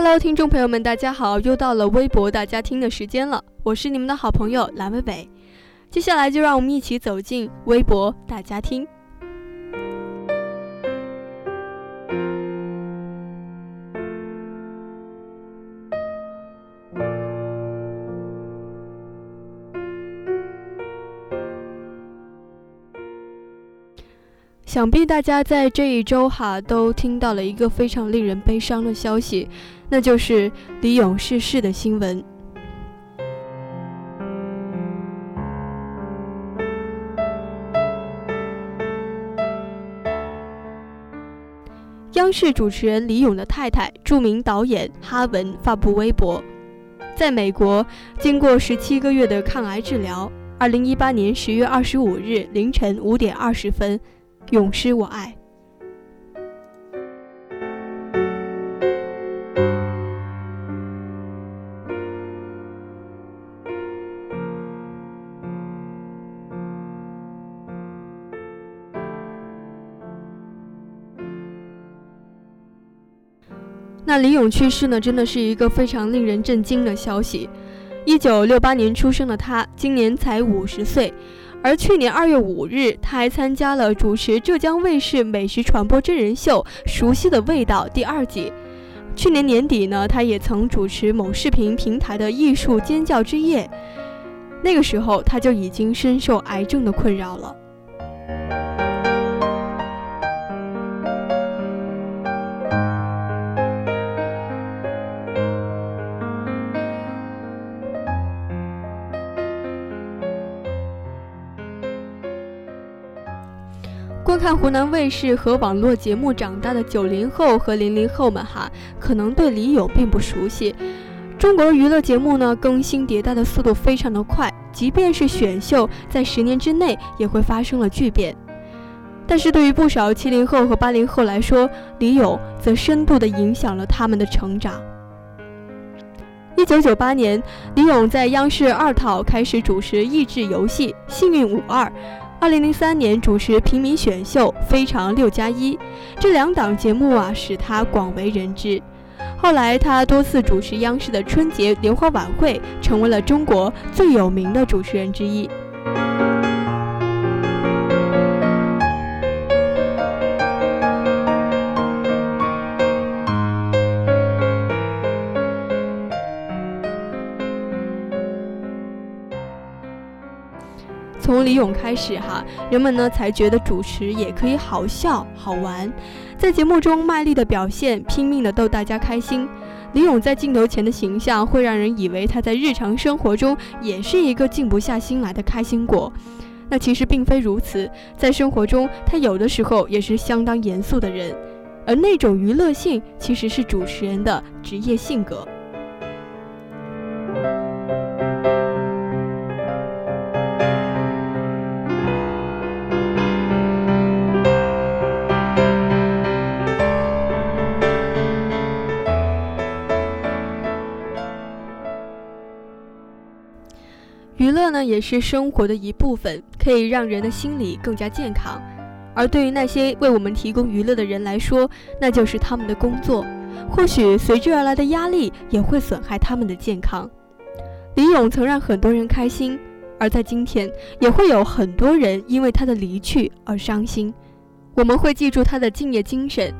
Hello，听众朋友们，大家好！又到了微博大家听的时间了，我是你们的好朋友蓝伟伟。接下来就让我们一起走进微博大家听。想必大家在这一周哈都听到了一个非常令人悲伤的消息。那就是李咏逝世的新闻。央视主持人李咏的太太、著名导演哈文发布微博：在美国，经过十七个月的抗癌治疗，二零一八年十月二十五日凌晨五点二十分，永失我爱。那李咏去世呢，真的是一个非常令人震惊的消息。一九六八年出生的他，今年才五十岁。而去年二月五日，他还参加了主持浙江卫视美食传播真人秀《熟悉的味道》第二季。去年年底呢，他也曾主持某视频平台的艺术尖叫之夜。那个时候，他就已经深受癌症的困扰了。看湖南卫视和网络节目长大的九零后和零零后们哈，可能对李咏并不熟悉。中国娱乐节目呢，更新迭代的速度非常的快，即便是选秀，在十年之内也会发生了巨变。但是对于不少七零后和八零后来说，李咏则深度的影响了他们的成长。一九九八年，李咏在央视二套开始主持益智游戏《幸运五二》。二零零三年主持平民选秀《非常六加一》，这两档节目啊，使他广为人知。后来，他多次主持央视的春节联欢晚会，成为了中国最有名的主持人之一。从李咏开始哈，人们呢才觉得主持也可以好笑好玩，在节目中卖力的表现，拼命的逗大家开心。李咏在镜头前的形象会让人以为他在日常生活中也是一个静不下心来的开心果，那其实并非如此。在生活中，他有的时候也是相当严肃的人，而那种娱乐性其实是主持人的职业性格。娱乐呢，也是生活的一部分，可以让人的心理更加健康。而对于那些为我们提供娱乐的人来说，那就是他们的工作。或许随之而来的压力也会损害他们的健康。李咏曾让很多人开心，而在今天，也会有很多人因为他的离去而伤心。我们会记住他的敬业精神，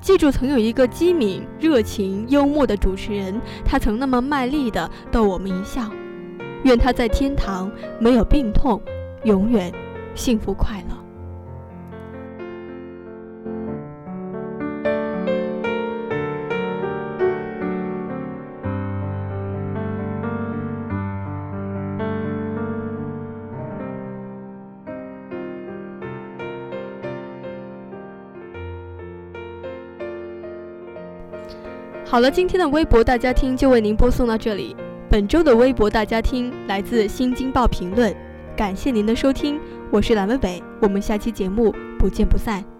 记住曾有一个机敏、热情、幽默的主持人，他曾那么卖力地逗我们一笑。愿他在天堂没有病痛，永远幸福快乐。好了，今天的微博大家听就为您播送到这里。本周的微博大家听来自《新京报评论》，感谢您的收听，我是蓝文伟，我们下期节目不见不散。